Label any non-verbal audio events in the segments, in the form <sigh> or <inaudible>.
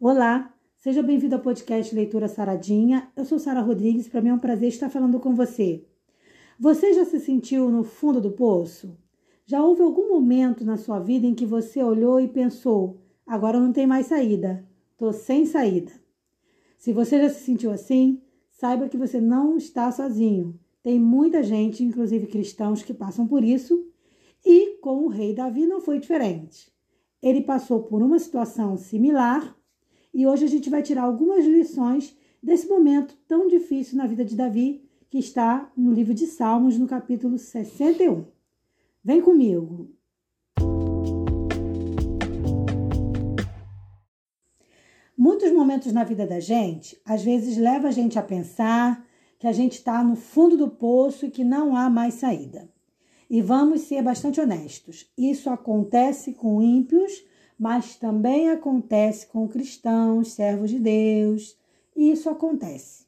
Olá, seja bem-vindo ao podcast Leitura Saradinha. Eu sou Sara Rodrigues para mim é um prazer estar falando com você. Você já se sentiu no fundo do poço? Já houve algum momento na sua vida em que você olhou e pensou: agora não tem mais saída, tô sem saída? Se você já se sentiu assim, saiba que você não está sozinho. Tem muita gente, inclusive cristãos, que passam por isso, e com o rei Davi não foi diferente. Ele passou por uma situação similar e hoje a gente vai tirar algumas lições desse momento tão difícil na vida de Davi, que está no livro de Salmos, no capítulo 61. Vem comigo. Muitos momentos na vida da gente, às vezes, leva a gente a pensar que a gente está no fundo do poço e que não há mais saída. E vamos ser bastante honestos: isso acontece com ímpios, mas também acontece com cristãos, servos de Deus. Isso acontece.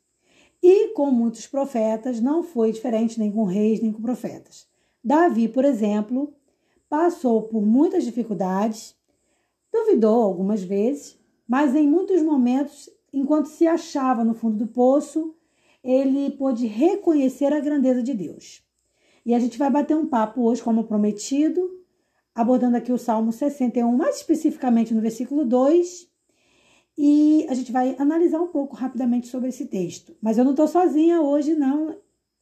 E com muitos profetas não foi diferente, nem com reis, nem com profetas. Davi, por exemplo, passou por muitas dificuldades, duvidou algumas vezes, mas em muitos momentos, enquanto se achava no fundo do poço, ele pôde reconhecer a grandeza de Deus. E a gente vai bater um papo hoje, como prometido, abordando aqui o Salmo 61, mais especificamente no versículo 2. E a gente vai analisar um pouco rapidamente sobre esse texto. Mas eu não estou sozinha hoje, não.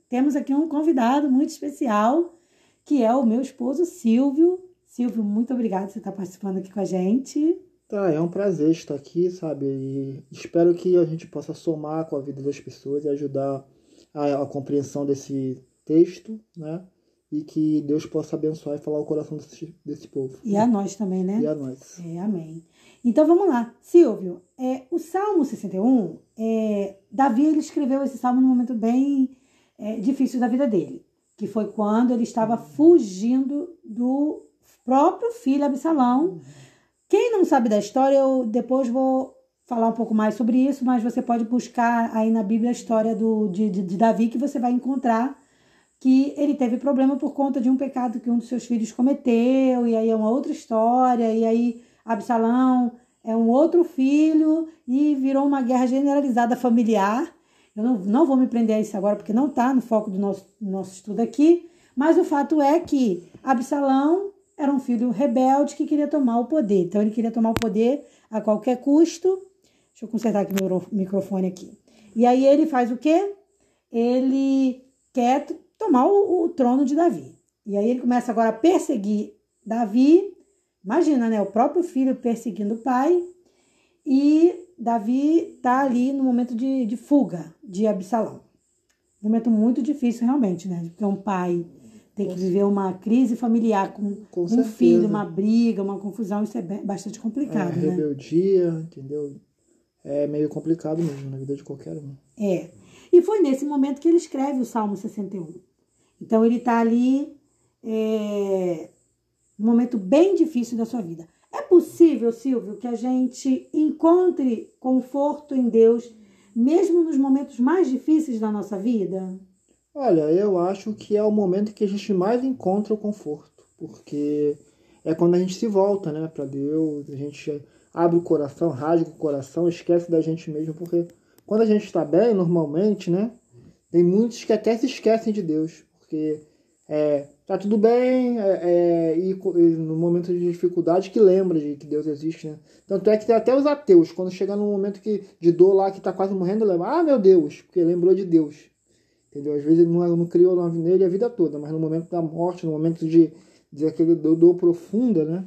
Temos aqui um convidado muito especial, que é o meu esposo Silvio. Silvio, muito obrigado por você estar participando aqui com a gente. Tá, é um prazer estar aqui, sabe? E espero que a gente possa somar com a vida das pessoas e ajudar a, a compreensão desse texto, né? E que Deus possa abençoar e falar o coração desse, desse povo. E a nós também, né? E a nós. É, amém. Então vamos lá. Silvio, é, o Salmo 61, é, Davi ele escreveu esse salmo num momento bem é, difícil da vida dele, que foi quando ele estava fugindo do próprio filho Absalão. Quem não sabe da história, eu depois vou falar um pouco mais sobre isso, mas você pode buscar aí na Bíblia a história do, de, de, de Davi, que você vai encontrar que ele teve problema por conta de um pecado que um dos seus filhos cometeu, e aí é uma outra história, e aí Absalão é um outro filho, e virou uma guerra generalizada familiar. Eu não, não vou me prender a isso agora, porque não está no foco do nosso, nosso estudo aqui, mas o fato é que Absalão era um filho rebelde que queria tomar o poder. Então ele queria tomar o poder a qualquer custo. Deixa eu consertar aqui meu microfone aqui. E aí ele faz o quê? Ele quer tomar o, o trono de Davi. E aí ele começa agora a perseguir Davi. Imagina, né? O próprio filho perseguindo o pai. E Davi está ali no momento de, de fuga de Absalão. Um momento muito difícil, realmente, né? Porque um pai tem que viver uma crise familiar com, Com um certeza. filho, uma briga, uma confusão, isso é bastante É, complicado, né? rebeldia, entendeu? É meio complicado mesmo na vida de qualquer um. É. E foi nesse momento que ele escreve o Salmo 61. Então ele está ali é, num momento bem difícil da sua vida. É possível, Silvio, que a gente encontre conforto em Deus, mesmo nos momentos mais difíceis da nossa vida? Olha, eu acho que é o momento que a gente mais encontra o conforto, porque é quando a gente se volta, né, para Deus, a gente abre o coração, rasga o coração, esquece da gente mesmo, porque quando a gente está bem, normalmente, né, tem muitos que até se esquecem de Deus, porque é, tá tudo bem, é, é, e, no momento de dificuldade que lembra de que Deus existe, né? Tanto é que até os ateus, quando chega num momento que, de dor lá, que tá quase morrendo, lembra, ah, meu Deus, porque lembrou de Deus. Entendeu? Às vezes ele não, não criou nova nele a vida toda, mas no momento da morte, no momento de, de aquele dor, dor profunda, né?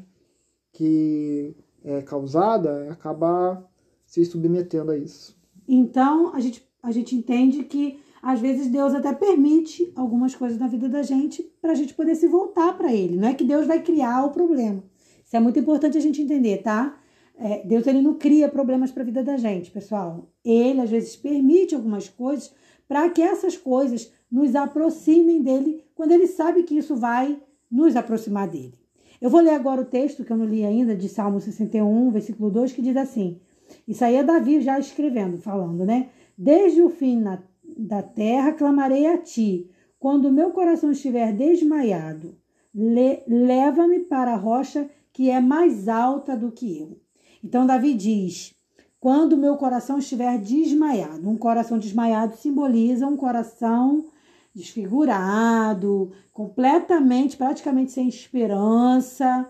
Que é causada, acaba se submetendo a isso. Então a gente, a gente entende que às vezes Deus até permite algumas coisas na vida da gente para a gente poder se voltar para Ele. Não é que Deus vai criar o problema. Isso é muito importante a gente entender, tá? É, Deus ele não cria problemas para a vida da gente, pessoal. Ele às vezes permite algumas coisas para que essas coisas nos aproximem dele quando ele sabe que isso vai nos aproximar dele. Eu vou ler agora o texto que eu não li ainda, de Salmo 61, versículo 2, que diz assim: Isso aí é Davi já escrevendo, falando, né? Desde o fim na, da terra clamarei a ti, quando meu coração estiver desmaiado, le- leva-me para a rocha que é mais alta do que eu. Então Davi diz: quando meu coração estiver desmaiado. Um coração desmaiado simboliza um coração desfigurado, completamente, praticamente sem esperança.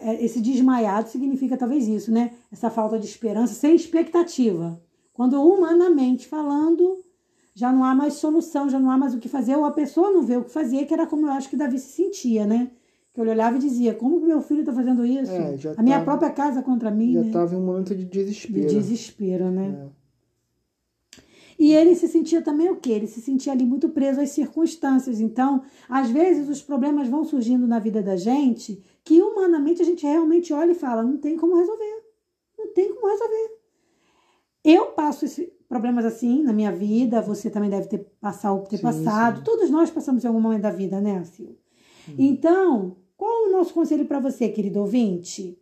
É, esse desmaiado significa talvez isso, né? Essa falta de esperança, sem expectativa. Quando humanamente falando, já não há mais solução, já não há mais o que fazer, ou a pessoa não vê o que fazer, que era como eu acho que Davi se sentia, né? que ele olhava e dizia: Como que meu filho está fazendo isso? É, a minha tava, própria casa contra mim. Já estava né? em um momento de desespero. De desespero, né? É. E ele se sentia também o quê? Ele se sentia ali muito preso às circunstâncias. Então, às vezes, os problemas vão surgindo na vida da gente que humanamente a gente realmente olha e fala: não tem como resolver. Não tem como resolver. Eu passo esses problemas assim na minha vida, você também deve ter, passar, ter sim, passado. Sim. Todos nós passamos em algum momento da vida, né, Sil? Hum. Então, qual o nosso conselho para você, querido ouvinte?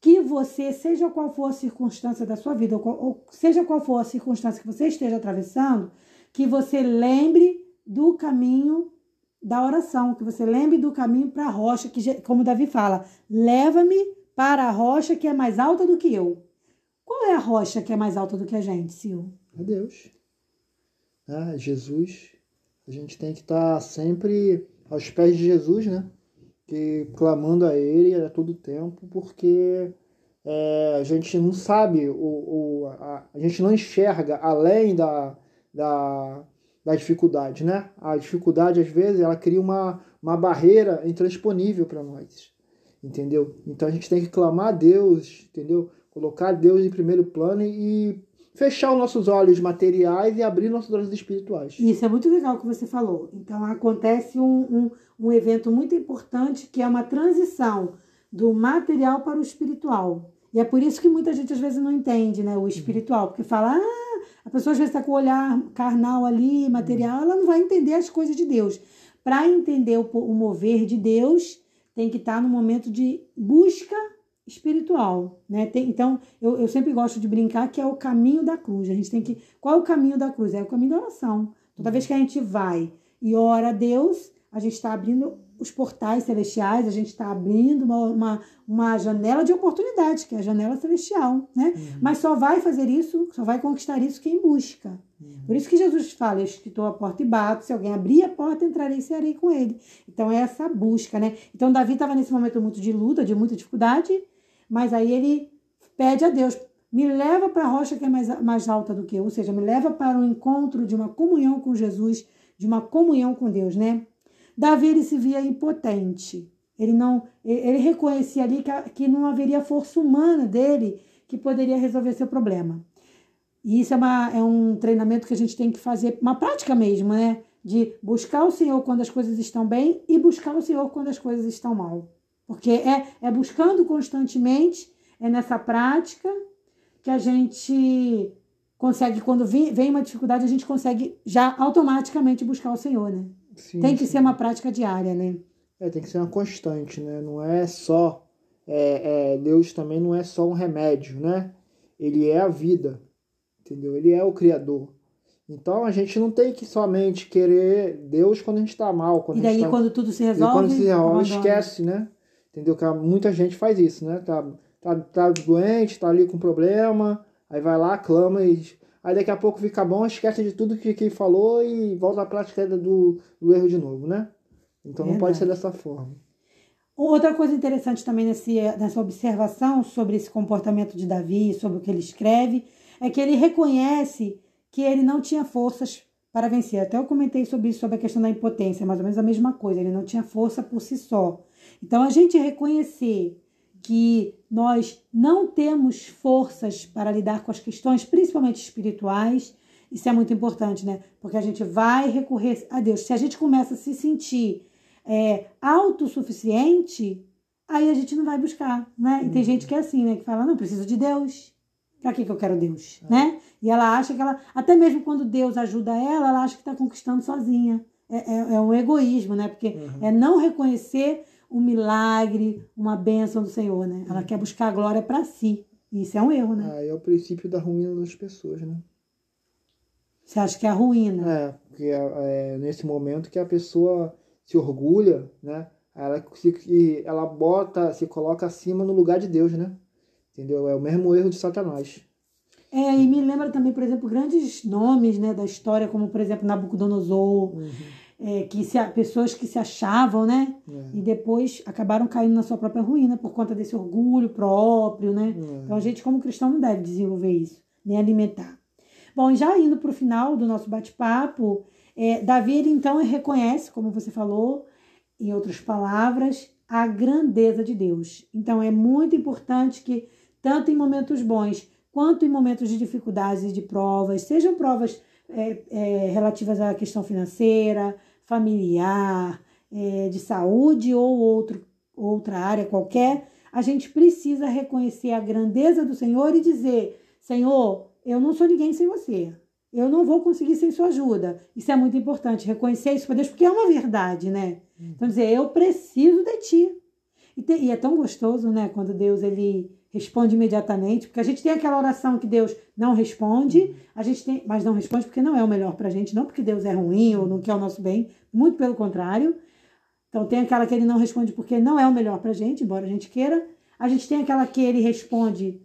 Que você, seja qual for a circunstância da sua vida, ou seja qual for a circunstância que você esteja atravessando, que você lembre do caminho da oração, que você lembre do caminho para a rocha, que, como Davi fala, leva-me para a rocha que é mais alta do que eu. Qual é a rocha que é mais alta do que a gente, Sil? É Deus. É Jesus. A gente tem que estar tá sempre aos pés de Jesus, né? que clamando a Ele a todo tempo, porque é, a gente não sabe, o, o, a, a, gente não enxerga além da, da, da dificuldade, né? A dificuldade, às vezes, ela cria uma, uma barreira intransponível para nós, entendeu? Então a gente tem que clamar a Deus, entendeu? Colocar Deus em primeiro plano e fechar os nossos olhos materiais e abrir nossos olhos espirituais. Isso é muito legal que você falou. Então acontece um, um, um evento muito importante que é uma transição do material para o espiritual. E é por isso que muita gente às vezes não entende né, o espiritual, porque fala, ah, a pessoa às vezes está com o olhar carnal ali, material, ela não vai entender as coisas de Deus. Para entender o, o mover de Deus, tem que estar tá no momento de busca espiritual, né? Tem, então, eu, eu sempre gosto de brincar que é o caminho da cruz. A gente tem que. Qual é o caminho da cruz? É o caminho da oração. Toda vez que a gente vai e ora a Deus, a gente está abrindo os portais celestiais, a gente está abrindo uma, uma, uma, janela de oportunidade, que é a janela celestial, né? Uhum. Mas só vai fazer isso, só vai conquistar isso quem busca. Uhum. Por isso que Jesus fala, eu estou a porta e bato, se alguém abrir a porta, entrarei e serei com ele. Então é essa busca, né? Então Davi estava nesse momento muito de luta, de muita dificuldade, mas aí ele pede a Deus, me leva para a rocha que é mais, mais alta do que eu, ou seja, me leva para o um encontro de uma comunhão com Jesus, de uma comunhão com Deus, né? Davi ele se via impotente. Ele não, ele reconhecia ali que, que não haveria força humana dele que poderia resolver seu problema. E isso é, uma, é um treinamento que a gente tem que fazer, uma prática mesmo, né? De buscar o Senhor quando as coisas estão bem e buscar o Senhor quando as coisas estão mal. Porque é, é buscando constantemente, é nessa prática que a gente consegue, quando vem, uma dificuldade, a gente consegue já automaticamente buscar o Senhor, né? Sim, tem que sim. ser uma prática diária, né? É, tem que ser uma constante, né? Não é só. É, é, Deus também não é só um remédio, né? Ele é a vida, entendeu? Ele é o Criador. Então a gente não tem que somente querer Deus quando a gente está mal. Quando e daí, tá... quando tudo se resolve. E quando se resolve, esquece, né? Entendeu? Que muita gente faz isso, né? Tá, tá, tá doente, tá ali com problema, aí vai lá, clama e. Aí daqui a pouco fica bom, esquece de tudo que, que falou e volta à prática do, do erro de novo, né? Então Verdade. não pode ser dessa forma. Outra coisa interessante também nesse, nessa observação sobre esse comportamento de Davi, sobre o que ele escreve, é que ele reconhece que ele não tinha forças para vencer. Até eu comentei sobre isso, sobre a questão da impotência, mais ou menos a mesma coisa. Ele não tinha força por si só. Então, a gente reconhecer que nós não temos forças para lidar com as questões, principalmente espirituais, isso é muito importante, né? Porque a gente vai recorrer a Deus. Se a gente começa a se sentir é, autossuficiente, aí a gente não vai buscar, né? E tem uhum. gente que é assim, né? Que fala, não, preciso de Deus. Pra que, que eu quero Deus, é. né? E ela acha que ela, até mesmo quando Deus ajuda ela, ela acha que está conquistando sozinha. É, é, é, um egoísmo, né? Porque uhum. é não reconhecer um milagre, uma bênção do Senhor, né? Ela quer buscar a glória para si. E isso é um erro, né? Ah, é o princípio da ruína das pessoas, né? Você acha que é a ruína? É, porque é, é nesse momento que a pessoa se orgulha, né? Ela, se, ela bota, se coloca acima no lugar de Deus, né? Entendeu? É o mesmo erro de Satanás. É, e me lembra também, por exemplo, grandes nomes né, da história, como, por exemplo, Nabucodonosor, uhum. É, que se, pessoas que se achavam, né? É. E depois acabaram caindo na sua própria ruína por conta desse orgulho próprio, né? É. Então a gente, como cristão, não deve desenvolver isso, nem alimentar. Bom, já indo para o final do nosso bate-papo, é, Davi, ele então reconhece, como você falou, em outras palavras, a grandeza de Deus. Então é muito importante que, tanto em momentos bons quanto em momentos de dificuldades e de provas, sejam provas é, é, relativas à questão financeira, familiar, é, de saúde ou outro, outra área qualquer, a gente precisa reconhecer a grandeza do Senhor e dizer: Senhor, eu não sou ninguém sem você. Eu não vou conseguir sem sua ajuda. Isso é muito importante, reconhecer isso para Deus, porque é uma verdade, né? Então, dizer, eu preciso de ti. E, te, e, é tão gostoso, né, quando Deus ele responde imediatamente, porque a gente tem aquela oração que Deus não responde, a gente tem, mas não responde porque não é o melhor para a gente, não porque Deus é ruim ou não quer o nosso bem, muito pelo contrário. Então, tem aquela que ele não responde porque não é o melhor para a gente, embora a gente queira. A gente tem aquela que ele responde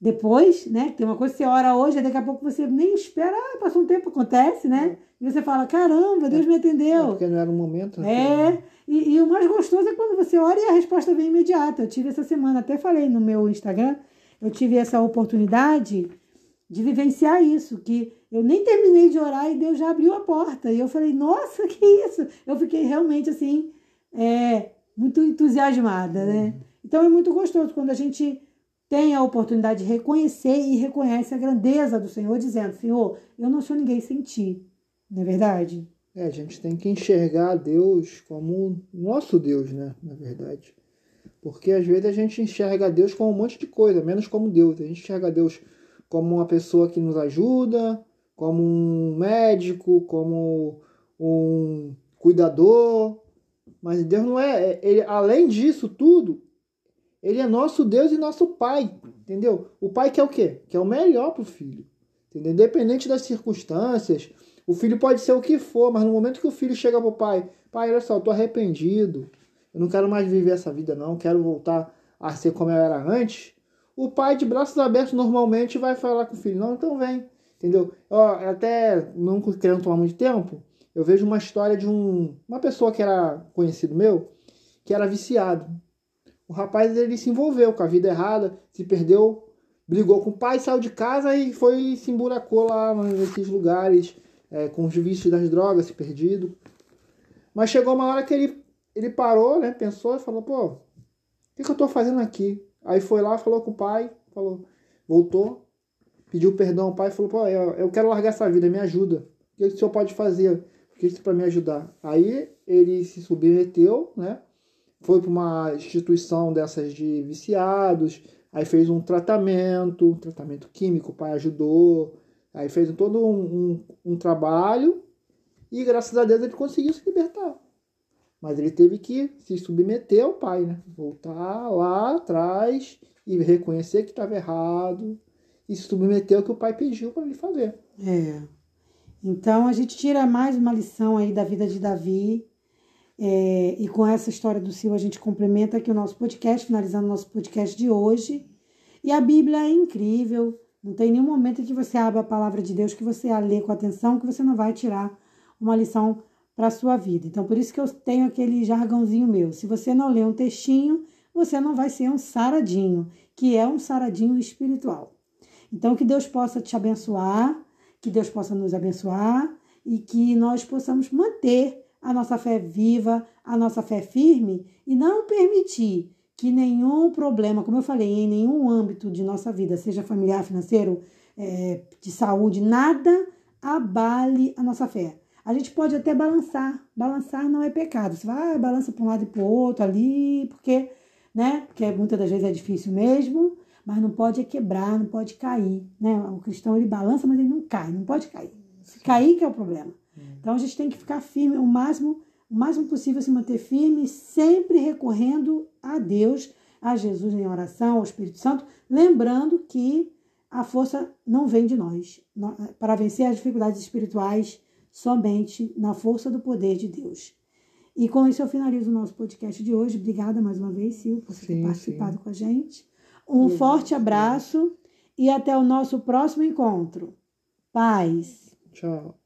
depois, né? Tem uma coisa que você ora hoje, daqui a pouco você nem espera, ah, passou um tempo, acontece, né? E você fala, caramba, Deus me atendeu. É porque não era um momento. Né? É, e, e, o mais gostoso é quando você ora e a resposta vem imediata. Eu tive essa semana, até falei no meu Instagram, eu tive essa oportunidade de vivenciar isso, que eu nem terminei de orar e Deus já abriu a porta. E eu falei, nossa, <laughs> que isso? Eu fiquei realmente assim, é, muito entusiasmada, né? Então é muito gostoso quando a gente tem a oportunidade de reconhecer e reconhece a grandeza do Senhor, dizendo: Senhor, eu não sou ninguém sem ti. Não é verdade? É, a gente tem que enxergar Deus como nosso Deus, né? Na verdade. Porque às vezes a gente enxerga Deus como um monte de coisa, menos como Deus. A gente enxerga Deus como uma pessoa que nos ajuda, como um médico, como um cuidador. Mas Deus não é. é ele, além disso tudo, ele é nosso Deus e nosso Pai, entendeu? O pai quer o quê? Quer o melhor para o filho, entendeu? Independente das circunstâncias, o filho pode ser o que for, mas no momento que o filho chega para o pai, pai, olha só, eu tô arrependido, eu não quero mais viver essa vida não, quero voltar a ser como eu era antes, o pai de braços abertos normalmente vai falar com o filho, não, então vem, entendeu? Ó, até não querendo tomar muito tempo, eu vejo uma história de um, uma pessoa que era conhecido meu, que era viciado. O rapaz ele se envolveu com a vida errada, se perdeu, brigou com o pai, saiu de casa e foi se emburacou lá nesses lugares, é, com os vícios das drogas, se perdido. Mas chegou uma hora que ele, ele parou, né? Pensou e falou, pô, o que, que eu tô fazendo aqui? Aí foi lá, falou com o pai, falou, voltou, pediu perdão ao pai falou, pô, eu, eu quero largar essa vida, me ajuda. O que o senhor pode fazer? O que isso para me ajudar? Aí ele se submeteu, né? foi para uma instituição dessas de viciados, aí fez um tratamento, um tratamento químico, o pai ajudou, aí fez todo um, um, um trabalho e graças a Deus ele conseguiu se libertar. Mas ele teve que se submeter ao pai, né? Voltar lá atrás e reconhecer que estava errado e se submeter ao que o pai pediu para ele fazer. É. Então a gente tira mais uma lição aí da vida de Davi, é, e com essa história do Sil, a gente complementa aqui o nosso podcast, finalizando o nosso podcast de hoje. E a Bíblia é incrível, não tem nenhum momento em que você abre a palavra de Deus que você a lê com atenção, que você não vai tirar uma lição para a sua vida. Então, por isso que eu tenho aquele jargãozinho meu. Se você não lê um textinho, você não vai ser um saradinho, que é um saradinho espiritual. Então, que Deus possa te abençoar, que Deus possa nos abençoar e que nós possamos manter a nossa fé viva, a nossa fé firme e não permitir que nenhum problema, como eu falei, em nenhum âmbito de nossa vida, seja familiar, financeiro, é, de saúde, nada abale a nossa fé. A gente pode até balançar. Balançar não é pecado. Você vai, ah, balança para um lado e para o outro ali, porque, né? Porque muitas das vezes é difícil mesmo, mas não pode quebrar, não pode cair, né? O cristão ele balança, mas ele não cai, não pode cair. Se cair que é o problema. Então a gente tem que ficar firme o máximo, o máximo possível se manter firme, sempre recorrendo a Deus, a Jesus em oração, ao Espírito Santo, lembrando que a força não vem de nós. Para vencer as dificuldades espirituais, somente na força do poder de Deus. E com isso eu finalizo o nosso podcast de hoje. Obrigada mais uma vez, Sil, por sim, ter participado sim. com a gente. Um forte abraço e até o nosso próximo encontro. Paz. Tchau.